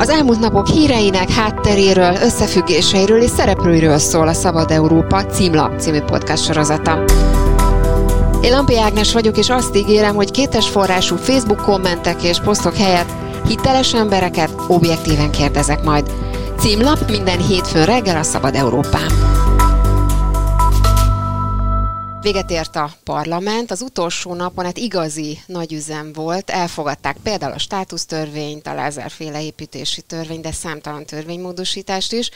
Az elmúlt napok híreinek hátteréről, összefüggéseiről és szereplőiről szól a Szabad Európa címlap című podcast sorozata. Én Lampi Ágnes vagyok, és azt ígérem, hogy kétes forrású Facebook kommentek és posztok helyett hiteles embereket objektíven kérdezek majd. Címlap minden hétfőn reggel a Szabad Európán. Véget ért a parlament, az utolsó napon hát igazi nagy üzem volt, elfogadták például a státusztörvényt, a Lázár építési törvény, de számtalan törvénymódosítást is.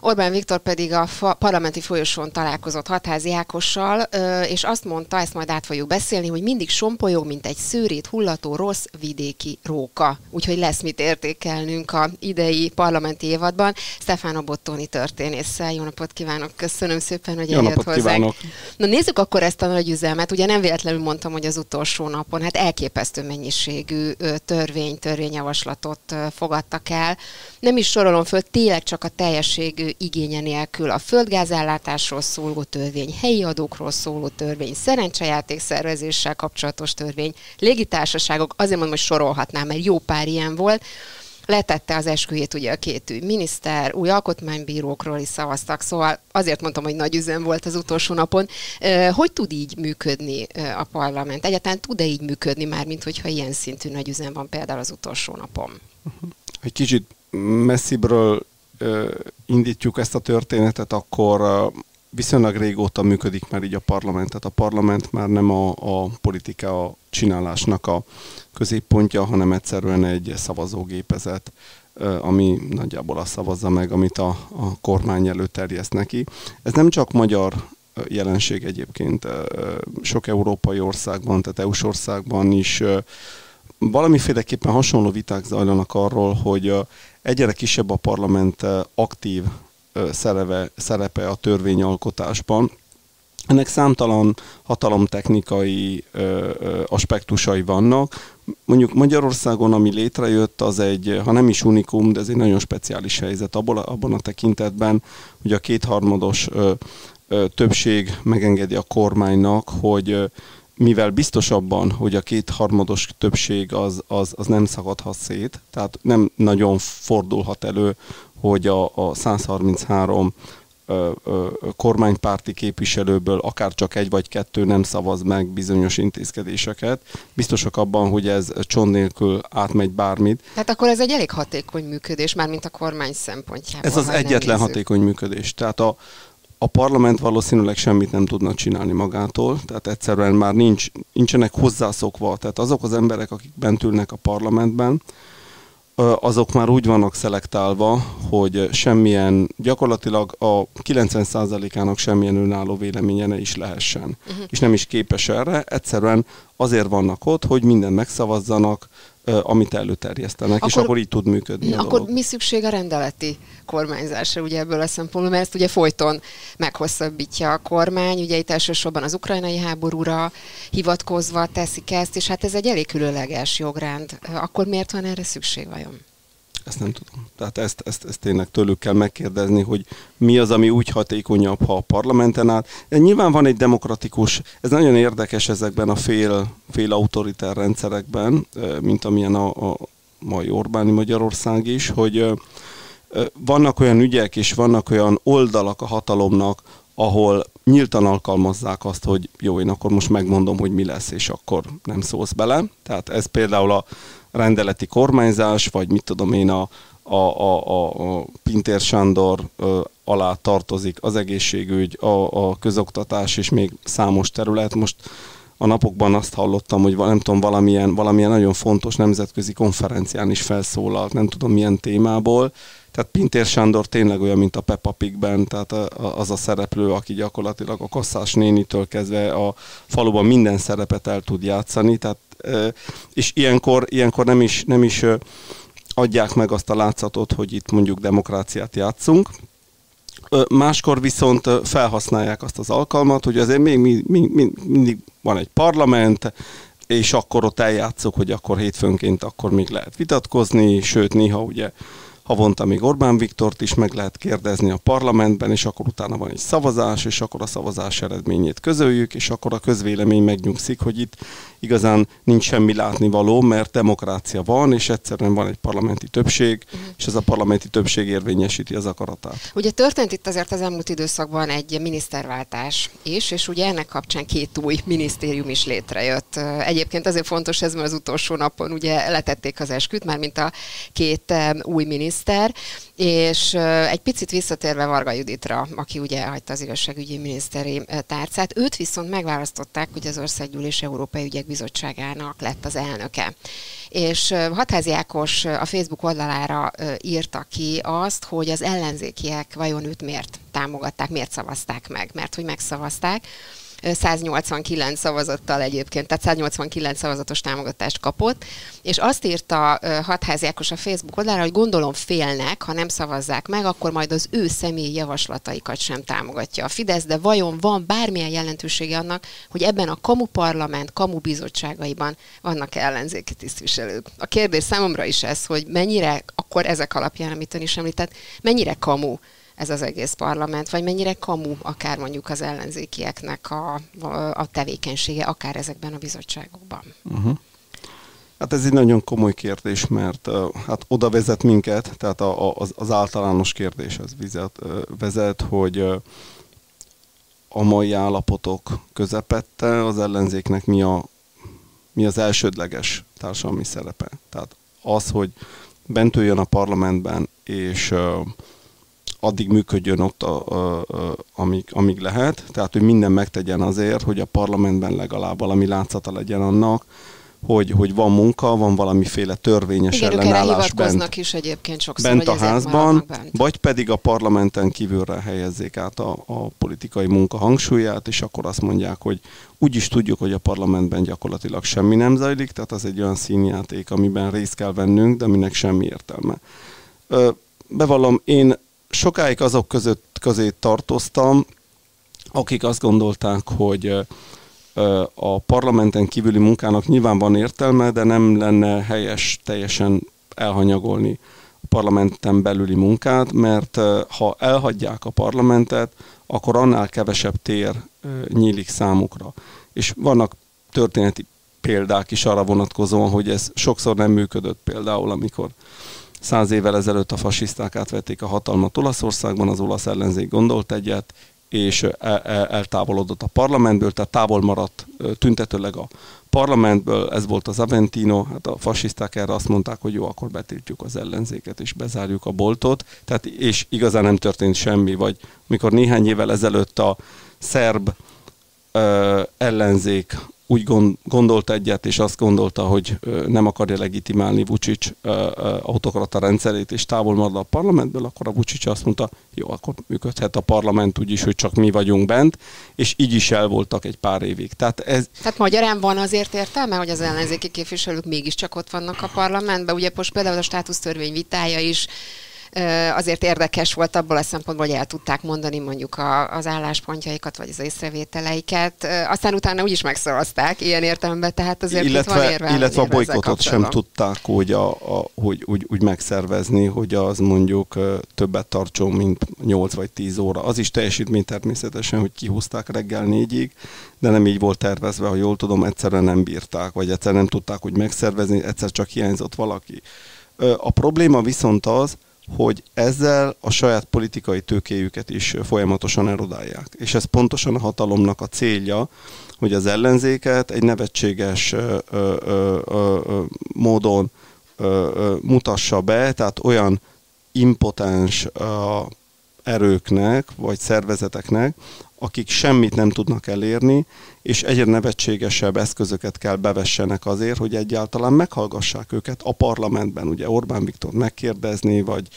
Orbán Viktor pedig a parlamenti folyosón találkozott Hatházi Ákossal, és azt mondta, ezt majd át fogjuk beszélni, hogy mindig sompolyog, mint egy szőrét hullató rossz vidéki róka. Úgyhogy lesz mit értékelnünk a idei parlamenti évadban. Stefano Bottoni történésszel. Jó napot kívánok, köszönöm szépen, hogy eljött hozzánk. Kívánok. Na nézzük akkor ezt a nagy üzemet. Ugye nem véletlenül mondtam, hogy az utolsó napon hát elképesztő mennyiségű törvény, törvényjavaslatot fogadtak el. Nem is sorolom föl, tényleg csak a teljességű igénye nélkül a földgázellátásról szóló törvény, helyi adókról szóló törvény, szerencsejáték szervezéssel kapcsolatos törvény, légitársaságok, azért mondom, hogy sorolhatnám, mert jó pár ilyen volt, letette az esküjét ugye a két új miniszter, új alkotmánybírókról is szavaztak, szóval azért mondtam, hogy nagy üzem volt az utolsó napon. Hogy tud így működni a parlament? Egyáltalán tud-e így működni már, mint hogyha ilyen szintű nagy üzem van például az utolsó napon? Egy kicsit messzibről indítjuk ezt a történetet, akkor viszonylag régóta működik már így a parlament. Tehát a parlament már nem a, a politika csinálásnak a középpontja, hanem egyszerűen egy szavazógépezet, ami nagyjából azt szavazza meg, amit a, a kormány előtt terjeszt neki. Ez nem csak magyar jelenség egyébként, sok európai országban, tehát EU-s országban is valamiféleképpen hasonló viták zajlanak arról, hogy egyre kisebb a parlament aktív szerepe, szerepe a törvényalkotásban. Ennek számtalan hatalomtechnikai ö, ö, aspektusai vannak. Mondjuk Magyarországon, ami létrejött, az egy, ha nem is unikum, de ez egy nagyon speciális helyzet abban a, abban a tekintetben, hogy a kétharmados ö, ö, többség megengedi a kormánynak, hogy mivel biztosabban, hogy a kétharmados többség az, az, az nem szakadhat szét, tehát nem nagyon fordulhat elő, hogy a, a 133 ö, ö, kormánypárti képviselőből akár csak egy vagy kettő nem szavaz meg bizonyos intézkedéseket. Biztosak abban, hogy ez csont nélkül átmegy bármit. Tehát akkor ez egy elég hatékony működés, már mint a kormány szempontjából. Ez az egyetlen hatékony működés. Tehát a, a parlament valószínűleg semmit nem tudna csinálni magától, tehát egyszerűen már nincs, nincsenek hozzászokva. Tehát azok az emberek, akik bent ülnek a parlamentben, azok már úgy vannak szelektálva, hogy semmilyen, gyakorlatilag a 90%-ának semmilyen önálló véleménye ne is lehessen. Uh-huh. És nem is képes erre, egyszerűen azért vannak ott, hogy minden megszavazzanak, amit előterjesztenek, akkor, és akkor így tud működni a Akkor dolog. mi szükség a rendeleti kormányzásra ugye ebből a szempontból, mert ezt ugye folyton meghosszabbítja a kormány, ugye itt elsősorban az ukrajnai háborúra hivatkozva teszik ezt, és hát ez egy elég különleges jogrend. Akkor miért van erre szükség vajon? Ezt nem tudom. Tehát ezt, ezt, ezt tényleg tőlük kell megkérdezni, hogy mi az, ami úgy hatékonyabb, ha a parlamenten áll. Nyilván van egy demokratikus, ez nagyon érdekes ezekben a fél, fél autoritár rendszerekben, mint amilyen a, a mai Orbáni Magyarország is, hogy vannak olyan ügyek és vannak olyan oldalak a hatalomnak, ahol nyíltan alkalmazzák azt, hogy jó, én akkor most megmondom, hogy mi lesz, és akkor nem szólsz bele. Tehát ez például a rendeleti kormányzás, vagy mit tudom én, a, a, a, a, Pintér Sándor ö, alá tartozik az egészségügy, a, a közoktatás és még számos terület. Most a napokban azt hallottam, hogy nem tudom, valamilyen, valamilyen nagyon fontos nemzetközi konferencián is felszólalt, nem tudom milyen témából. Tehát Pintér Sándor tényleg olyan, mint a Peppa Pigben, tehát az a szereplő, aki gyakorlatilag a kasszás nénitől kezdve a faluban minden szerepet el tud játszani, tehát és ilyenkor, ilyenkor nem is, nem is adják meg azt a látszatot, hogy itt mondjuk demokráciát játszunk. Máskor viszont felhasználják azt az alkalmat, hogy azért még mi, mi, mi, mindig van egy parlament, és akkor ott eljátszok, hogy akkor hétfőnként akkor még lehet vitatkozni, sőt néha ugye havonta még Orbán Viktort is meg lehet kérdezni a parlamentben, és akkor utána van egy szavazás, és akkor a szavazás eredményét közöljük, és akkor a közvélemény megnyugszik, hogy itt igazán nincs semmi látnivaló, mert demokrácia van, és egyszerűen van egy parlamenti többség, és ez a parlamenti többség érvényesíti az akaratát. Ugye történt itt azért az elmúlt időszakban egy miniszterváltás is, és ugye ennek kapcsán két új minisztérium is létrejött. Egyébként azért fontos ez, mert az utolsó napon ugye letették az esküt, már mint a két új miniszter, és egy picit visszatérve Varga Juditra, aki ugye hagyta az igazságügyi miniszteri tárcát, őt viszont megválasztották, hogy az Országgyűlés Európai Ügyek Bizottságának lett az elnöke. És Hatházi Ákos a Facebook oldalára írta ki azt, hogy az ellenzékiek vajon őt miért támogatták, miért szavazták meg, mert hogy megszavazták, 189 szavazattal egyébként, tehát 189 szavazatos támogatást kapott, és azt írta Hatházi Ákos a Facebook oldalára, hogy gondolom félnek, ha nem szavazzák meg, akkor majd az ő személyi javaslataikat sem támogatja a Fidesz, de vajon van bármilyen jelentősége annak, hogy ebben a kamu parlament, kamu bizottságaiban vannak ellenzéki tisztviselők? A kérdés számomra is ez, hogy mennyire, akkor ezek alapján, amit ön is említett, mennyire kamu ez az egész parlament, vagy mennyire kamu akár mondjuk az ellenzékieknek a, a tevékenysége, akár ezekben a bizottságokban. Uh-huh. Hát ez egy nagyon komoly kérdés, mert hát oda vezet minket, tehát a, az, az általános kérdés az vezet, vezet, hogy a mai állapotok közepette az ellenzéknek mi, a, mi az elsődleges társadalmi szerepe. Tehát az, hogy bent a parlamentben, és addig működjön ott, a, a, a, amíg, amíg lehet. Tehát, hogy minden megtegyen azért, hogy a parlamentben legalább valami látszata legyen annak, hogy, hogy van munka, van valamiféle törvényes Igen, ellenállás bent, is egyébként sokszor, bent a házban, bent. vagy pedig a parlamenten kívülre helyezzék át a, a politikai munka hangsúlyát, és akkor azt mondják, hogy úgy is tudjuk, hogy a parlamentben gyakorlatilag semmi nem zajlik, tehát az egy olyan színjáték, amiben részt kell vennünk, de aminek semmi értelme. Ö, bevallom, én sokáig azok között közé tartoztam, akik azt gondolták, hogy a parlamenten kívüli munkának nyilván van értelme, de nem lenne helyes teljesen elhanyagolni a parlamenten belüli munkát, mert ha elhagyják a parlamentet, akkor annál kevesebb tér nyílik számukra. És vannak történeti példák is arra vonatkozóan, hogy ez sokszor nem működött például, amikor Száz évvel ezelőtt a fasiszták átvették a hatalmat Olaszországban, az olasz ellenzék gondolt egyet, és eltávolodott a parlamentből, tehát távol maradt tüntetőleg a parlamentből, ez volt az Aventino, hát a fasiszták erre azt mondták, hogy jó, akkor betiltjuk az ellenzéket, és bezárjuk a boltot, tehát, és igazán nem történt semmi, vagy mikor néhány évvel ezelőtt a szerb ö, ellenzék úgy gondolta egyet, és azt gondolta, hogy nem akarja legitimálni Vucic autokrata rendszerét, és távol marad a parlamentből, akkor a Vucic azt mondta, jó, akkor működhet a parlament úgy is, hogy csak mi vagyunk bent, és így is el voltak egy pár évig. Tehát, ez... Tehát magyarán van azért értelme, hogy az ellenzéki képviselők mégiscsak ott vannak a parlamentben? Ugye most például a státusztörvény vitája is azért érdekes volt abból a szempontból, hogy el tudták mondani mondjuk a, az álláspontjaikat, vagy az észrevételeiket. Aztán utána úgyis megszavazták ilyen értelemben, tehát azért illetve, itt van érve. Illetve a bolykotot sem tudták hogy, a, a, hogy úgy, úgy megszervezni, hogy az mondjuk többet tartson, mint 8 vagy 10 óra. Az is teljesítmény természetesen, hogy kihúzták reggel négyig, de nem így volt tervezve, ha jól tudom, egyszerűen nem bírták, vagy egyszer nem tudták hogy megszervezni, egyszer csak hiányzott valaki. A probléma viszont az, hogy ezzel a saját politikai tőkéjüket is folyamatosan erodálják. És ez pontosan a hatalomnak a célja, hogy az ellenzéket egy nevetséges ö, ö, ö, ö, módon ö, ö, mutassa be, tehát olyan impotens ö, erőknek vagy szervezeteknek, akik semmit nem tudnak elérni, és egyre nevetségesebb eszközöket kell bevessenek azért, hogy egyáltalán meghallgassák őket a parlamentben. Ugye Orbán Viktor megkérdezni, vagy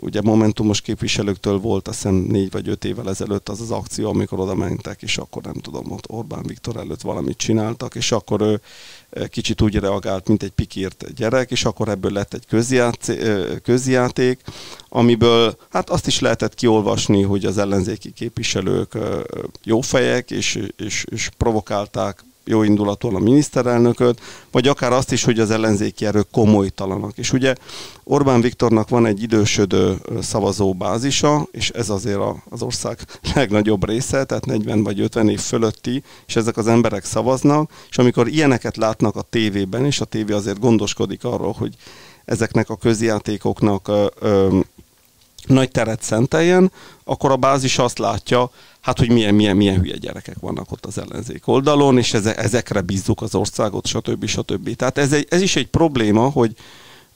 ugye momentumos képviselőktől volt azt hiszem négy vagy öt évvel ezelőtt az az akció, amikor oda mentek, és akkor nem tudom, ott Orbán Viktor előtt valamit csináltak, és akkor ő kicsit úgy reagált, mint egy pikírt gyerek, és akkor ebből lett egy közjáték, amiből hát azt is lehetett kiolvasni, hogy az ellenzéki képviselők jó fejek, és, és, és provokálták jó indulatúan a miniszterelnököt, vagy akár azt is, hogy az ellenzéki erők komolytalanak. És ugye Orbán Viktornak van egy idősödő szavazóbázisa, és ez azért az ország legnagyobb része, tehát 40 vagy 50 év fölötti, és ezek az emberek szavaznak, és amikor ilyeneket látnak a tévében, és a tévé azért gondoskodik arról, hogy ezeknek a közjátékoknak nagy teret szenteljen, akkor a bázis azt látja, hát hogy milyen, milyen, milyen hülye gyerekek vannak ott az ellenzék oldalon, és eze, ezekre bízzuk az országot, stb. stb. Tehát ez, egy, ez is egy probléma, hogy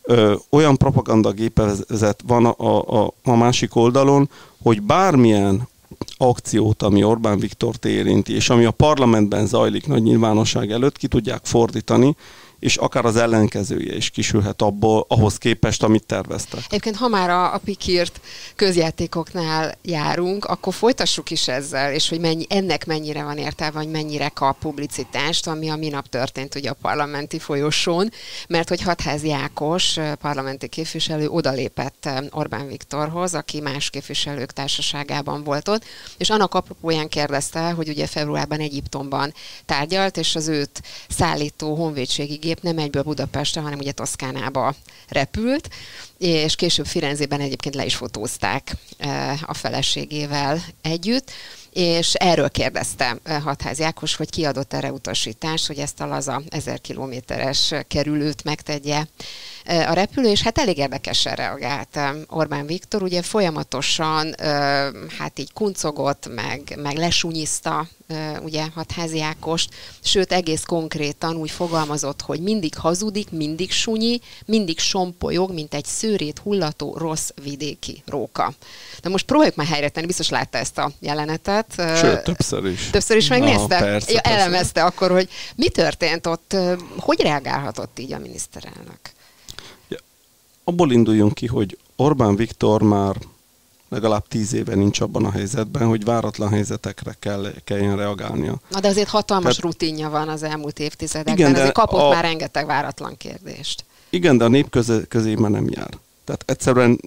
ö, olyan propagandagépezet van a, a, a másik oldalon, hogy bármilyen akciót, ami Orbán Viktort érinti, és ami a parlamentben zajlik nagy nyilvánosság előtt, ki tudják fordítani, és akár az ellenkezője is kisülhet abból, ahhoz képest, amit terveztek. Egyébként, ha már a, a pikírt közjátékoknál járunk, akkor folytassuk is ezzel, és hogy mennyi, ennek mennyire van értelme, vagy mennyire kap publicitást, ami a minap történt ugye a parlamenti folyosón, mert hogy Hatház Jákos, parlamenti képviselő odalépett Orbán Viktorhoz, aki más képviselők társaságában volt ott, és annak apropóján kérdezte, hogy ugye februárban Egyiptomban tárgyalt, és az őt szállító honvédségi gép nem egyből Budapestre, hanem ugye Toszkánába repült, és később Firenzében egyébként le is fotózták eh, a feleségével együtt, és erről kérdezte eh, Hatház Jákos, hogy kiadott erre utasítást, hogy ezt a laza 1000 kilométeres kerülőt megtegye a repülő, és hát elég érdekesen reagált Orbán Viktor, ugye folyamatosan hát így kuncogott, meg, meg lesúnyiszta ugye Hatházi Ákost, sőt egész konkrétan úgy fogalmazott, hogy mindig hazudik, mindig sunyi, mindig sompolyog, mint egy szőrét hullató rossz vidéki róka. Na most próbáljuk már helyre tenni, biztos látta ezt a jelenetet. Sőt, többször is. Többször is megnézte? Na, persze, ja, elemezte persze. akkor, hogy mi történt ott, hogy reagálhatott így a miniszterelnök? Abból induljunk ki, hogy Orbán Viktor már legalább tíz éve nincs abban a helyzetben, hogy váratlan helyzetekre kell, kelljen reagálnia. Na de azért hatalmas Tehát, rutinja van az elmúlt évtizedekben, igen, ezért kapott a, már rengeteg váratlan kérdést. Igen, de a nép közé, közé már nem jár. Tehát egyszerűen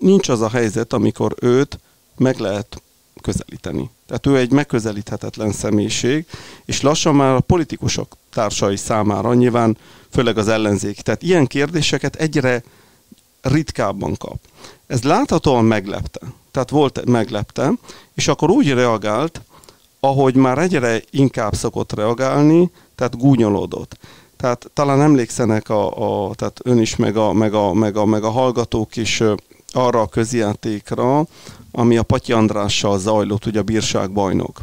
nincs az a helyzet, amikor őt meg lehet közelíteni. Tehát ő egy megközelíthetetlen személyiség, és lassan már a politikusok társai számára nyilván főleg az ellenzék. Tehát ilyen kérdéseket egyre ritkábban kap. Ez láthatóan meglepte. Tehát volt meglepte, és akkor úgy reagált, ahogy már egyre inkább szokott reagálni, tehát gúnyolódott. Tehát talán emlékszenek a, a tehát ön is, meg a, meg, a, meg, a, meg a hallgatók is arra a közjátékra, ami a Patyi Andrással zajlott, ugye a bírság bajnok.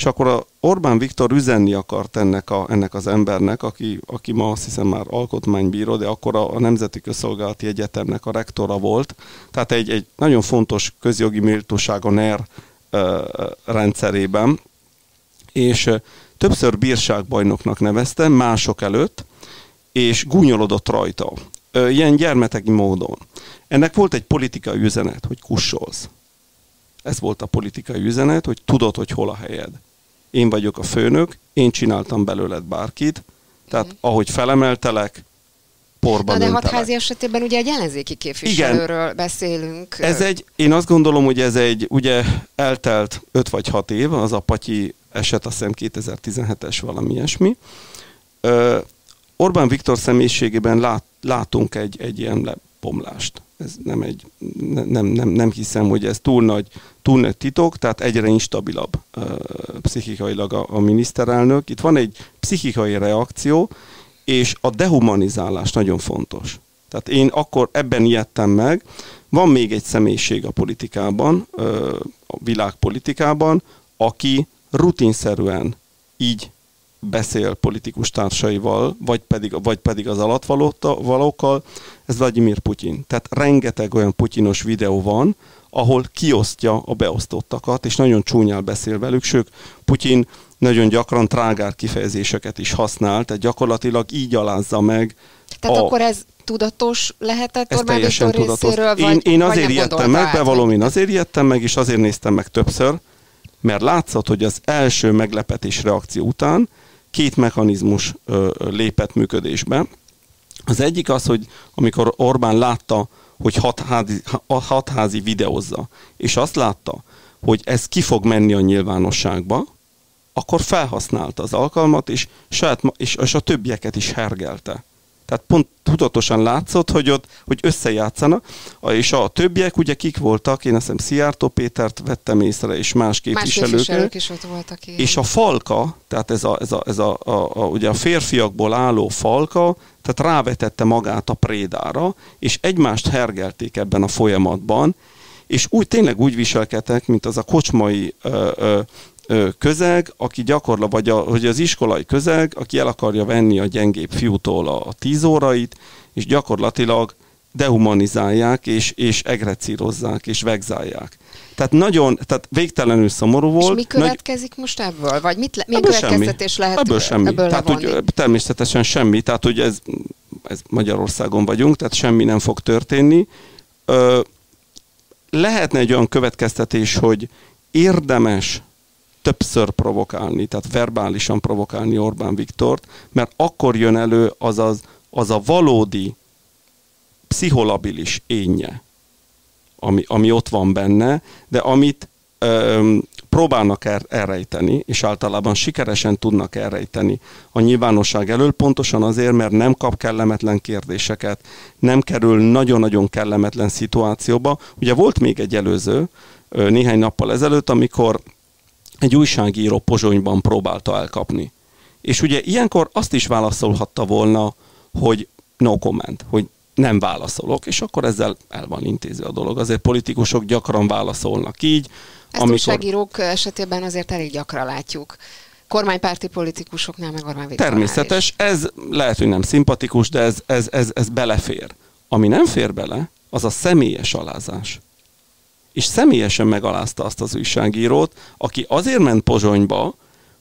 És akkor a Orbán Viktor üzenni akart ennek, a, ennek az embernek, aki, aki ma azt hiszem már alkotmánybíró, de akkor a, a Nemzeti Közszolgálati Egyetemnek a rektora volt. Tehát egy, egy nagyon fontos közjogi méltóság a NER ö, rendszerében. És többször bírságbajnoknak neveztem, mások előtt, és gúnyolodott rajta. Ö, ilyen gyermeteki módon. Ennek volt egy politikai üzenet, hogy kussolsz. Ez volt a politikai üzenet, hogy tudod, hogy hol a helyed én vagyok a főnök, én csináltam belőled bárkit, tehát mm. ahogy felemeltelek, porban Na de hatházi esetében ugye egy ellenzéki képviselőről Igen, beszélünk. Ez egy, én azt gondolom, hogy ez egy, ugye eltelt 5 vagy 6 év, az a Patyi eset, azt hiszem 2017-es valami ilyesmi. Ö, Orbán Viktor személyiségében lát, látunk egy, egy ilyen lepomlást. Ez nem, egy, nem, nem, nem hiszem, hogy ez túl nagy túl nagy titok, tehát egyre instabilabb uh, pszichikailag a, a miniszterelnök. Itt van egy pszichikai reakció, és a dehumanizálás nagyon fontos. Tehát én akkor ebben ijedtem meg. Van még egy személyiség a politikában, a világpolitikában, aki rutinszerűen így beszél politikus társaival, vagy pedig, vagy pedig az alatvalókkal, ez Vladimir Putyin. Tehát rengeteg olyan putyinos videó van, ahol kiosztja a beosztottakat, és nagyon csúnyán beszél velük, sőt, Putyin nagyon gyakran trágár kifejezéseket is használ, tehát gyakorlatilag így alázza meg. Tehát a... akkor ez tudatos lehetett Orbán Viktor tudatos. részéről, vagy, én, én azért ijedtem meg, bevallom, én azért ijedtem meg, és azért néztem meg többször, mert látszott, hogy az első meglepetés reakció után két mechanizmus lépett működésbe. Az egyik az, hogy amikor Orbán látta, hogy hatházi, hatházi videózza, és azt látta, hogy ez ki fog menni a nyilvánosságba, akkor felhasználta az alkalmat, és, saját, és, és a többieket is hergelte. Tehát pont tudatosan látszott, hogy ott hogy összejátszanak, és a többiek ugye kik voltak, én azt hiszem Szijjártó Pétert vettem észre, és más képviselők. Más képviselők is ott voltak. Igen. És a falka, tehát ez a, ez a, ez a, a, a, ugye a férfiakból álló falka, tehát rávetette magát a prédára, és egymást hergelték ebben a folyamatban, és úgy tényleg úgy viselkedtek, mint az a kocsmai ö, ö, közeg, aki gyakorla, vagy a, hogy az iskolai közeg, aki el akarja venni a gyengébb fiútól a, a tíz órait, és gyakorlatilag dehumanizálják, és, és egrecírozzák, és vegzálják. Tehát nagyon, tehát végtelenül szomorú volt. És mi következik Nagy... most ebből? Vagy mit le, milyen ebből következtetés semmi. lehet ebből semmi. Ebből tehát, hogy természetesen semmi. Tehát, hogy ez, ez Magyarországon vagyunk, tehát semmi nem fog történni. Ö, lehetne egy olyan következtetés, hogy érdemes többször provokálni, tehát verbálisan provokálni Orbán Viktort, mert akkor jön elő az, az, az a valódi pszicholabilis énje, ami, ami ott van benne, de amit öm, próbálnak er, elrejteni, és általában sikeresen tudnak elrejteni a nyilvánosság elől, pontosan azért, mert nem kap kellemetlen kérdéseket, nem kerül nagyon-nagyon kellemetlen szituációba. Ugye volt még egy előző, néhány nappal ezelőtt, amikor egy újságíró Pozsonyban próbálta elkapni. És ugye ilyenkor azt is válaszolhatta volna, hogy no comment, hogy nem válaszolok, és akkor ezzel el van intézve a dolog. Azért politikusok gyakran válaszolnak így. Ezt amikor... újságírók esetében azért elég gyakran látjuk. Kormánypárti politikusoknál meg Orbán Természetes, is. ez lehet, hogy nem szimpatikus, de ez, ez, ez, ez belefér. Ami nem fér bele, az a személyes alázás és személyesen megalázta azt az újságírót, aki azért ment Pozsonyba,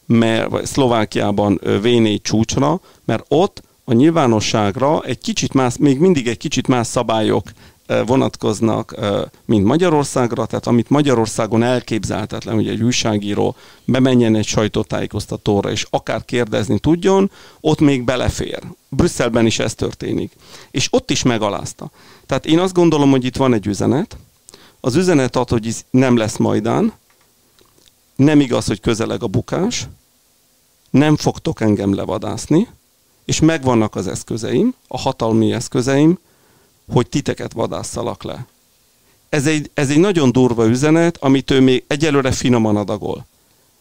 mert, vagy Szlovákiában v csúcsra, mert ott a nyilvánosságra egy kicsit más, még mindig egy kicsit más szabályok vonatkoznak, mint Magyarországra, tehát amit Magyarországon elképzelhetetlen, hogy egy újságíró bemenjen egy sajtótájékoztatóra, és akár kérdezni tudjon, ott még belefér. Brüsszelben is ez történik. És ott is megalázta. Tehát én azt gondolom, hogy itt van egy üzenet, az üzenet ad, hogy nem lesz majdán, nem igaz, hogy közeleg a bukás, nem fogtok engem levadászni, és megvannak az eszközeim, a hatalmi eszközeim, hogy titeket vadásszalak le. Ez egy, ez egy nagyon durva üzenet, amit ő még egyelőre finoman adagol.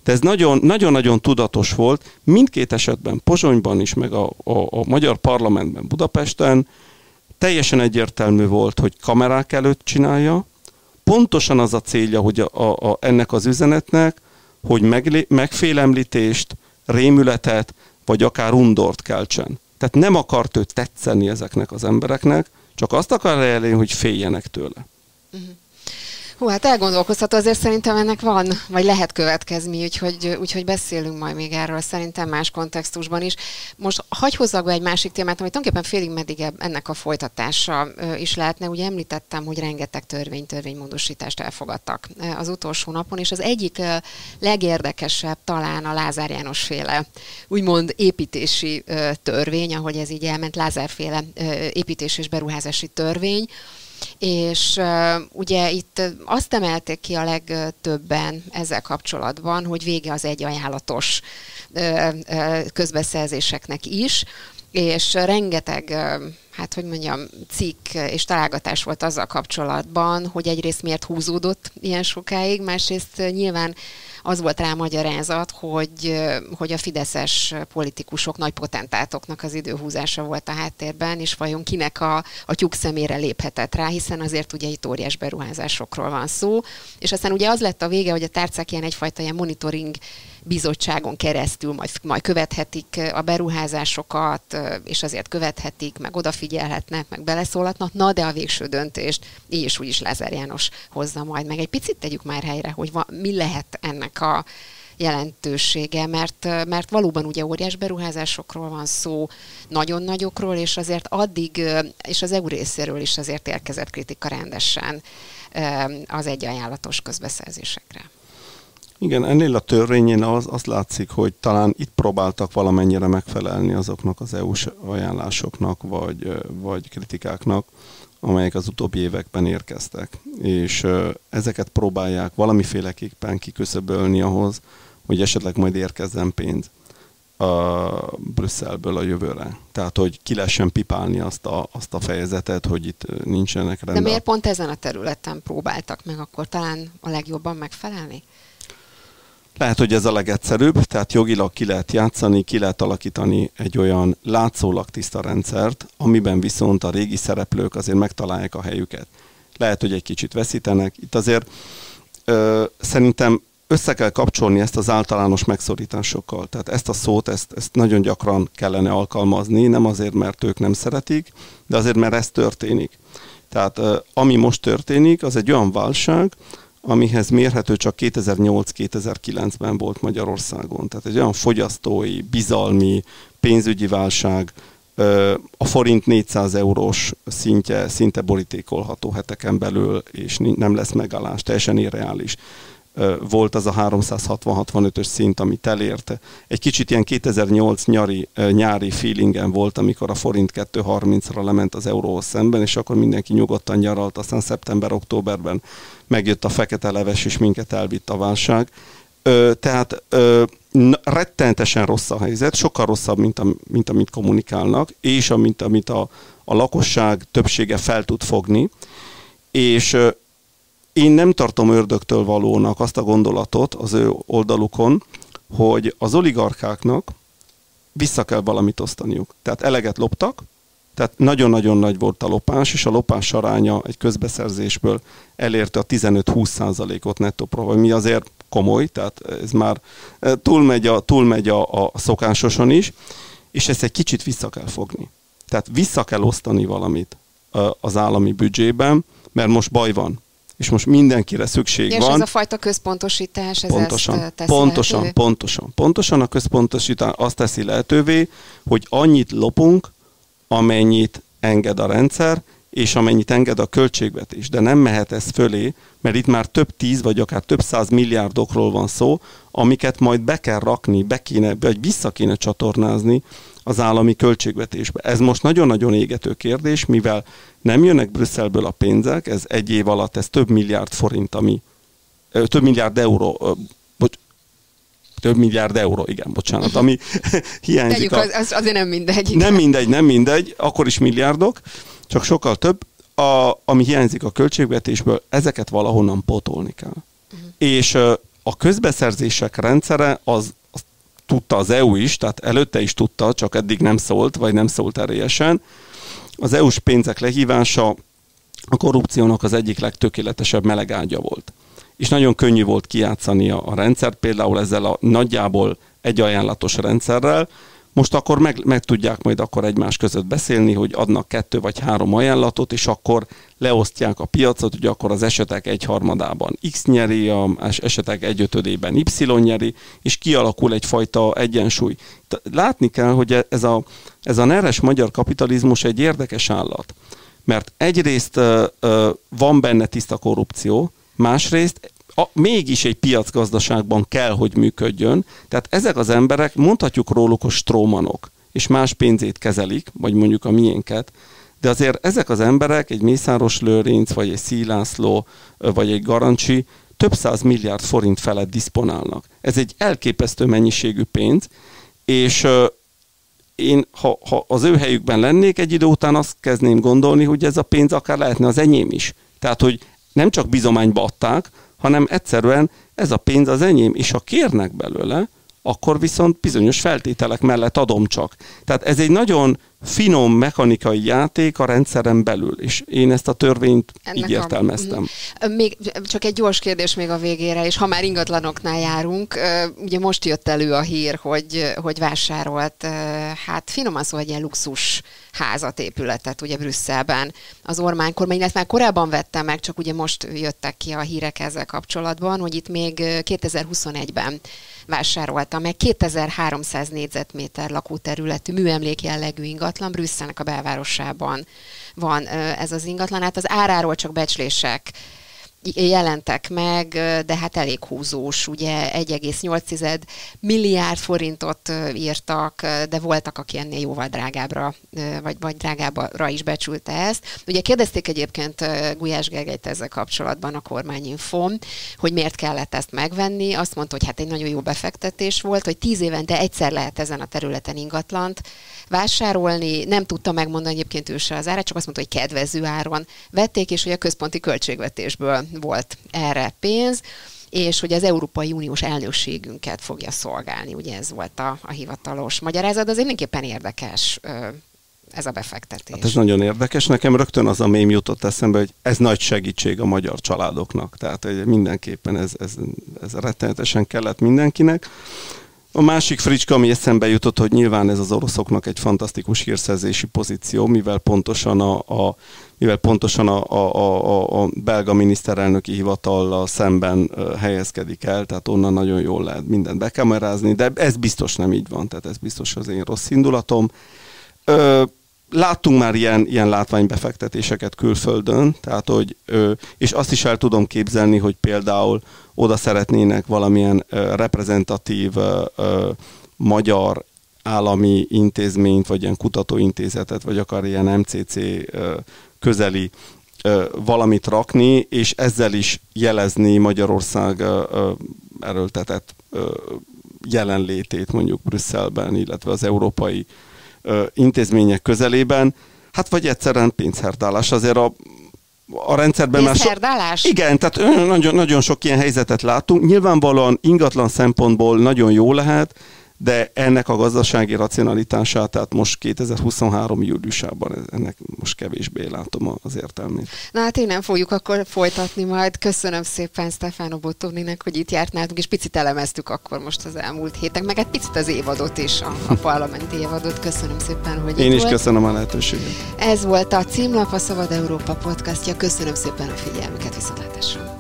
De ez nagyon-nagyon tudatos volt, mindkét esetben, Pozsonyban is, meg a, a, a magyar parlamentben Budapesten, teljesen egyértelmű volt, hogy kamerák előtt csinálja, pontosan az a célja, hogy a, a, a, ennek az üzenetnek, hogy meglé, megfélemlítést, rémületet, vagy akár undort keltsen. Tehát nem akart ő tetszeni ezeknek az embereknek, csak azt akar elérni, hogy féljenek tőle. Uh-huh. Hú, hát elgondolkozható, azért szerintem ennek van, vagy lehet következni, úgyhogy, úgyhogy beszélünk majd még erről szerintem más kontextusban is. Most hagy hozzak be egy másik témát, amit tulajdonképpen félig meddig ennek a folytatása is lehetne. Ugye említettem, hogy rengeteg törvény, törvénymódosítást elfogadtak az utolsó napon, és az egyik legérdekesebb talán a Lázár János féle, úgymond építési törvény, ahogy ez így elment, Lázár féle építés és beruházási törvény, és ugye itt azt emelték ki a legtöbben ezzel kapcsolatban, hogy vége az egy ajánlatos uh, közbeszerzéseknek is, és rengeteg, hát hogy mondjam, cikk és találgatás volt azzal kapcsolatban, hogy egyrészt miért húzódott ilyen sokáig, másrészt nyilván az volt rá magyarázat, hogy, hogy a fideszes politikusok, nagy potentátoknak az időhúzása volt a háttérben, és vajon kinek a, a tyúk szemére léphetett rá, hiszen azért ugye itt óriás beruházásokról van szó. És aztán ugye az lett a vége, hogy a tárcák ilyen egyfajta ilyen monitoring bizottságon keresztül majd, majd követhetik a beruházásokat, és azért követhetik, meg odafigyelhetnek, meg beleszólhatnak, na de a végső döntést így is úgy is Lázár János hozza majd meg. Egy picit tegyük már helyre, hogy va, mi lehet ennek a jelentősége, mert, mert valóban ugye óriás beruházásokról van szó, nagyon nagyokról, és azért addig, és az EU részéről is azért érkezett kritika rendesen az egy ajánlatos közbeszerzésekre. Igen, ennél a törvényén az, az látszik, hogy talán itt próbáltak valamennyire megfelelni azoknak az EU-s ajánlásoknak, vagy, vagy kritikáknak, amelyek az utóbbi években érkeztek. És ezeket próbálják valamiféleképpen kiköszöbölni ahhoz, hogy esetleg majd érkezzen pénz a Brüsszelből a jövőre. Tehát, hogy ki lehessen pipálni azt a, azt a fejezetet, hogy itt nincsenek rendben. De miért pont ezen a területen próbáltak meg akkor talán a legjobban megfelelni? Lehet, hogy ez a legegyszerűbb, tehát jogilag ki lehet játszani, ki lehet alakítani egy olyan látszólag tiszta rendszert, amiben viszont a régi szereplők azért megtalálják a helyüket. Lehet, hogy egy kicsit veszítenek. Itt azért ö, szerintem össze kell kapcsolni ezt az általános megszorításokkal. Tehát ezt a szót, ezt, ezt nagyon gyakran kellene alkalmazni, nem azért, mert ők nem szeretik, de azért, mert ez történik. Tehát ami most történik, az egy olyan válság, amihez mérhető csak 2008-2009-ben volt Magyarországon. Tehát egy olyan fogyasztói, bizalmi, pénzügyi válság, a forint 400 eurós szintje szinte borítékolható heteken belül, és nem lesz megállás, teljesen irreális volt az a 360-65-ös szint, amit elérte. Egy kicsit ilyen 2008 nyari, nyári feelingen volt, amikor a forint 2.30-ra lement az euróhoz szemben, és akkor mindenki nyugodtan nyaralt, aztán szeptember-októberben megjött a fekete leves, és minket elvitt a válság. Tehát rettenetesen rossz a helyzet, sokkal rosszabb, mint, a, mint amit kommunikálnak, és amit, amit a, a lakosság többsége fel tud fogni. És én nem tartom ördögtől valónak azt a gondolatot az ő oldalukon, hogy az oligarkáknak vissza kell valamit osztaniuk. Tehát eleget loptak, tehát nagyon-nagyon nagy volt a lopás, és a lopás aránya egy közbeszerzésből elérte a 15-20 százalékot nettó profit, mi azért komoly, tehát ez már eh, túlmegy a, túlmegy a, a szokásoson is, és ezt egy kicsit vissza kell fogni. Tehát vissza kell osztani valamit eh, az állami büdzsében, mert most baj van és most mindenkire szükség és van. És ez a fajta központosítás, ez pontosan, ezt teszi pontosan, lehetővé? pontosan, pontosan a központosítás azt teszi lehetővé, hogy annyit lopunk, amennyit enged a rendszer, és amennyit enged a költségvetés. De nem mehet ez fölé, mert itt már több tíz, vagy akár több száz milliárdokról van szó, amiket majd be kell rakni, be kéne, vagy vissza kéne csatornázni az állami költségvetésbe. Ez most nagyon-nagyon égető kérdés, mivel nem jönnek Brüsszelből a pénzek, ez egy év alatt, ez több milliárd forint, ami több milliárd euró, bocs, több milliárd euró, igen, bocsánat, ami hiányzik. Tegyük, a, az, azért nem mindegy. Igen. Nem mindegy, nem mindegy, akkor is milliárdok, csak sokkal több, a, ami hiányzik a költségvetésből, ezeket valahonnan potolni kell. Uh-huh. És a közbeszerzések rendszere az tudta az EU is, tehát előtte is tudta, csak eddig nem szólt, vagy nem szólt erélyesen. Az EU-s pénzek lehívása a korrupciónak az egyik legtökéletesebb melegágya volt. És nagyon könnyű volt kijátszani a, a rendszert, például ezzel a nagyjából egy ajánlatos rendszerrel, most akkor meg, meg tudják majd akkor egymás között beszélni, hogy adnak kettő vagy három ajánlatot, és akkor leosztják a piacot, hogy akkor az esetek egyharmadában X nyeri, az esetek egyötödében Y nyeri, és kialakul egyfajta egyensúly. Látni kell, hogy ez a, ez a neres magyar kapitalizmus egy érdekes állat. Mert egyrészt van benne tiszta korrupció, másrészt a, mégis egy piacgazdaságban kell, hogy működjön. Tehát ezek az emberek, mondhatjuk róluk, hogy strómanok, és más pénzét kezelik, vagy mondjuk a miénket, de azért ezek az emberek, egy Mészáros Lőrinc, vagy egy Szílászló, vagy egy Garancsi, több száz milliárd forint felett diszponálnak. Ez egy elképesztő mennyiségű pénz, és én, ha, ha az ő helyükben lennék, egy idő után azt kezdném gondolni, hogy ez a pénz akár lehetne az enyém is. Tehát, hogy nem csak bizományba adták, hanem egyszerűen ez a pénz az enyém, és ha kérnek belőle, akkor viszont bizonyos feltételek mellett adom csak. Tehát ez egy nagyon finom mechanikai játék a rendszeren belül, és én ezt a törvényt Ennek így értelmeztem. A, mhm. még csak egy gyors kérdés még a végére, és ha már ingatlanoknál járunk, ugye most jött elő a hír, hogy, hogy vásárolt, hát finoman szó egy ilyen luxus házat, épületet ugye Brüsszelben az Ormány kormány, illetve már korábban vettem meg, csak ugye most jöttek ki a hírek ezzel kapcsolatban, hogy itt még 2021-ben vásárolta meg 2300 négyzetméter lakóterületű műemlék jellegű ingatlan Brüsszelnek a belvárosában van ez az ingatlan. Hát az áráról csak becslések jelentek meg, de hát elég húzós, ugye 1,8 milliárd forintot írtak, de voltak, aki ennél jóval drágábbra, vagy, vagy drágábbra is becsülte ezt. Ugye kérdezték egyébként Gulyás Gergelyt ezzel kapcsolatban a kormányinfom, hogy miért kellett ezt megvenni. Azt mondta, hogy hát egy nagyon jó befektetés volt, hogy tíz évente egyszer lehet ezen a területen ingatlant vásárolni, nem tudta megmondani egyébként ő se az árát, csak azt mondta, hogy kedvező áron vették, és hogy a központi költségvetésből volt erre pénz és hogy az Európai Uniós elnökségünket fogja szolgálni. Ugye ez volt a, a hivatalos magyarázat, azért mindenképpen érdekes ez a befektetés. Hát ez nagyon érdekes. Nekem rögtön az a mém jutott eszembe, hogy ez nagy segítség a magyar családoknak. Tehát mindenképpen ez, ez, ez rettenetesen kellett mindenkinek. A másik fricska, ami eszembe jutott, hogy nyilván ez az oroszoknak egy fantasztikus hírszerzési pozíció, mivel pontosan a, a mivel pontosan a, a, a, a belga miniszterelnöki hivatallal szemben helyezkedik el, tehát onnan nagyon jól lehet mindent bekamerázni, de ez biztos nem így van, tehát ez biztos az én rossz indulatom. Ö, láttunk már ilyen, ilyen látványbefektetéseket külföldön, tehát hogy, és azt is el tudom képzelni, hogy például oda szeretnének valamilyen reprezentatív magyar állami intézményt, vagy ilyen kutatóintézetet, vagy akár ilyen MCC közeli valamit rakni, és ezzel is jelezni Magyarország erőltetett jelenlétét mondjuk Brüsszelben, illetve az európai intézmények közelében, hát vagy egyszerűen pénzherdálás. Azért a, a rendszerben már... So- igen, tehát nagyon, nagyon sok ilyen helyzetet látunk. Nyilvánvalóan ingatlan szempontból nagyon jó lehet, de ennek a gazdasági racionalitását, tehát most 2023. júliusában ennek most kevésbé látom az értelmét. Na hát én nem fogjuk akkor folytatni majd. Köszönöm szépen Stefano Bottoninek, hogy itt járt nálunk, és picit elemeztük akkor most az elmúlt héten, meg egy picit az évadot is, a, a parlamenti évadot. Köszönöm szépen, hogy Én itt is volt. köszönöm a lehetőséget. Ez volt a címlap, a Szabad Európa podcastja. Köszönöm szépen a figyelmüket, viszontlátásra!